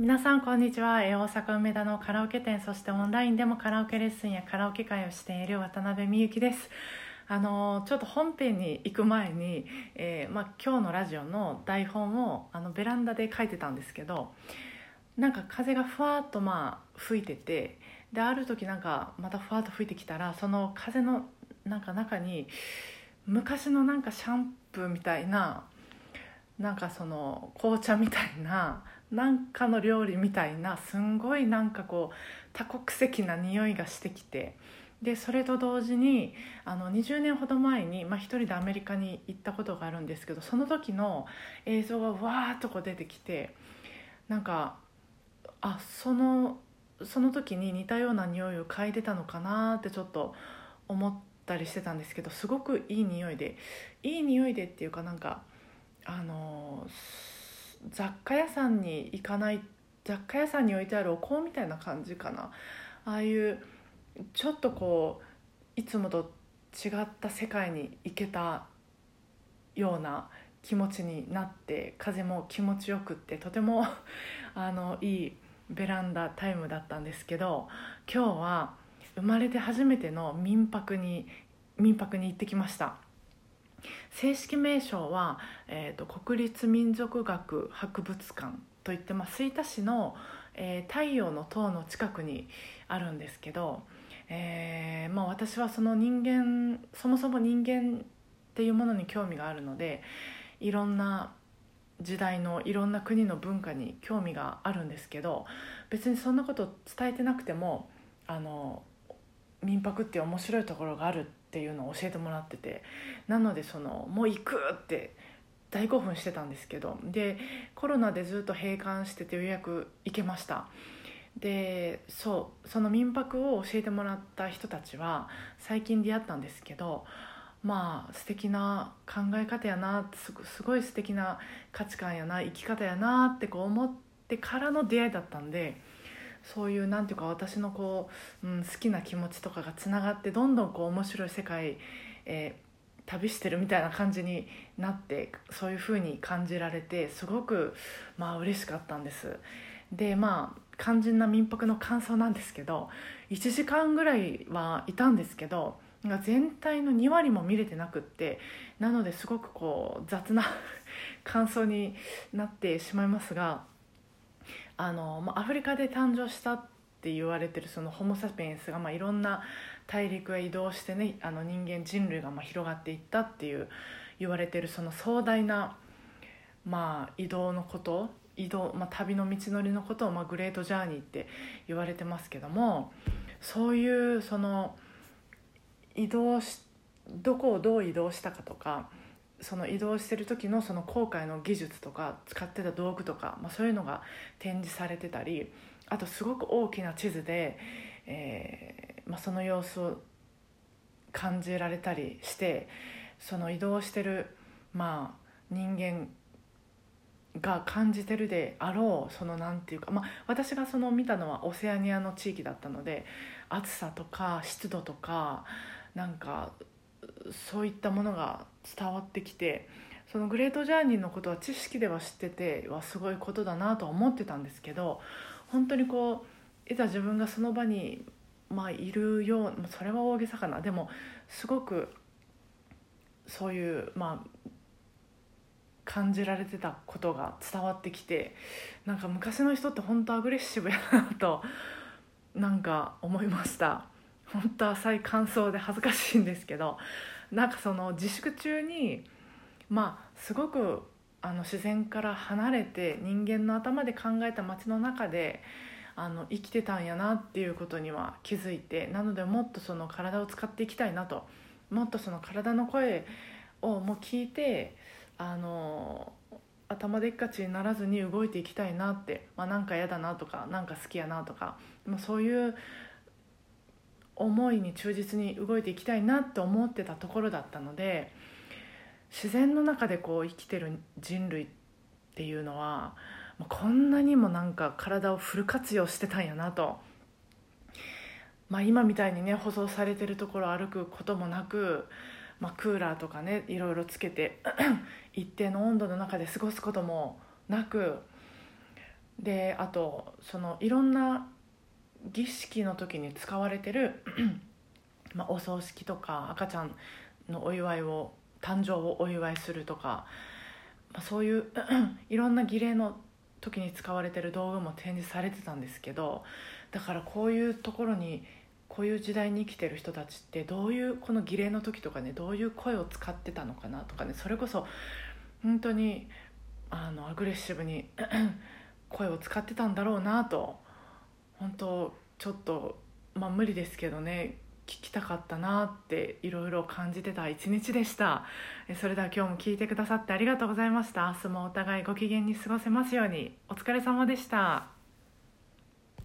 皆さんこんにちは。大阪梅田のカラオケ店そしてオンラインでもカラオケレッスンやカラオケ会をしている渡辺美幸です。あのちょっと本編に行く前に、えーまあ、今日のラジオの台本をあのベランダで書いてたんですけどなんか風がふわっとまあ吹いててである時なんかまたふわっと吹いてきたらその風のなんか中に昔のなんかシャンプーみたいななんかその紅茶みたいななんかの料理みたいなすんごいなんかこう多国籍な匂いがしてきてでそれと同時にあの20年ほど前に、まあ、一人でアメリカに行ったことがあるんですけどその時の映像がわーっとこう出てきてなんかあそのその時に似たような匂いを嗅いでたのかなってちょっと思ったりしてたんですけどすごくいい匂いでいい匂いでっていうかなんかあの雑貨屋さんに行かない雑貨屋さんに置いてあるお香みたいな感じかな。ああいうちょっとこういつもと違った世界に行けたような気持ちになって風も気持ちよくってとても あのいいベランダタイムだったんですけど今日は生まれて初めての民泊に民泊に行ってきました。正式名称は、えーと、国立民族学博物館といって、ま、吹田市の、えー太陽の塔の近くにあるんですけど、えーまあ、私はその人間そもそも人間っていうものに興味があるのでいろんな時代のいろんな国の文化に興味があるんですけど別にそんなこと伝えてなくてもあの民泊って面白いところがあるっていうのを教えてもらっててなのでそのもう行くって大興奮してたんですけどでコロナでずっと閉館しててようやく行けました。でそうその民泊を教えてもらった人たちは最近出会ったんですけどまあ素敵な考え方やなすごすごい素敵な価値観やな生き方やなってこう思ってからの出会いだったんでそういうなんていうか私のこう、うん、好きな気持ちとかがつながってどんどんこう面白い世界、えー旅してるみたいな感じになってそういう風に感じられてすごくまあ嬉しかったんです。でまあ肝心な民泊の感想なんですけど1時間ぐらいはいたんですけど全体の2割も見れてなくってなのですごくこう雑な 感想になってしまいますがあの、まあ、アフリカで誕生したって言われてるそのホモ・サピエンスが、まあ、いろんな大陸へ移動してねあの人間人類がまあ広がっていったっていう言われてるその壮大な、まあ、移動のこと移動、まあ、旅の道のりのことを、まあ、グレートジャーニーって言われてますけどもそういうその移動しどこをどう移動したかとかその移動してる時のその航海の技術とか使ってた道具とか、まあ、そういうのが展示されてたりあとすごく大きな地図で、えーまあ、その様子を感じられたりしてその移動してる、まあ、人間が感じてるであろうそのなんていうか、まあ、私がその見たのはオセアニアの地域だったので暑さとか湿度とかなんかそういったものが伝わってきてそのグレートジャーニーのことは知識では知っててはすごいことだなとは思ってたんですけど本当にこういざ自分がその場に、まあ、いるようそれは大げさかな。でもすごくそういうまあ感じられてたことが伝わってきてなんか昔の人って本当アグレッシブやなとなんか思いました。本当浅い感想で恥ずかしいんですけどなんかその自粛中にまあすごくあの自然から離れて人間の頭で考えた街の中であの生きてたんやなっていうことには気づいてなのでもっとその体を使っていきたいなともっとその体の声をもう聞いてあの頭でっかちにならずに動いていきたいなって、まあ、なんか嫌だなとかなんか好きやなとか、まあ、そういう思いに忠実に動いていきたいなって思ってたところだったので自然の中でこう生きてる人類っていうのはこんなにもなんか体をフル活用してたんやなと、まあ、今みたいにね舗装されてるところを歩くこともなく、まあ、クーラーとかねいろいろつけて 一定の温度の中で過ごすこともなくであとそのいろんな儀式の時に使われてる まあ、お葬式とか赤ちゃんのお祝いを誕生をお祝いするとか、まあ、そういう いろんな儀礼の時に使われてる道具も展示されてたんですけどだからこういうところにこういう時代に生きてる人たちってどういうこの儀礼の時とかねどういう声を使ってたのかなとかねそれこそ本当にあのアグレッシブに 声を使ってたんだろうなと本当ちょっとまあ無理ですけどね聞きたかったなっていろいろ感じてた一日でした。それでは今日も聞いてくださってありがとうございました。明日もお互いご機嫌に過ごせますように。お疲れ様でした。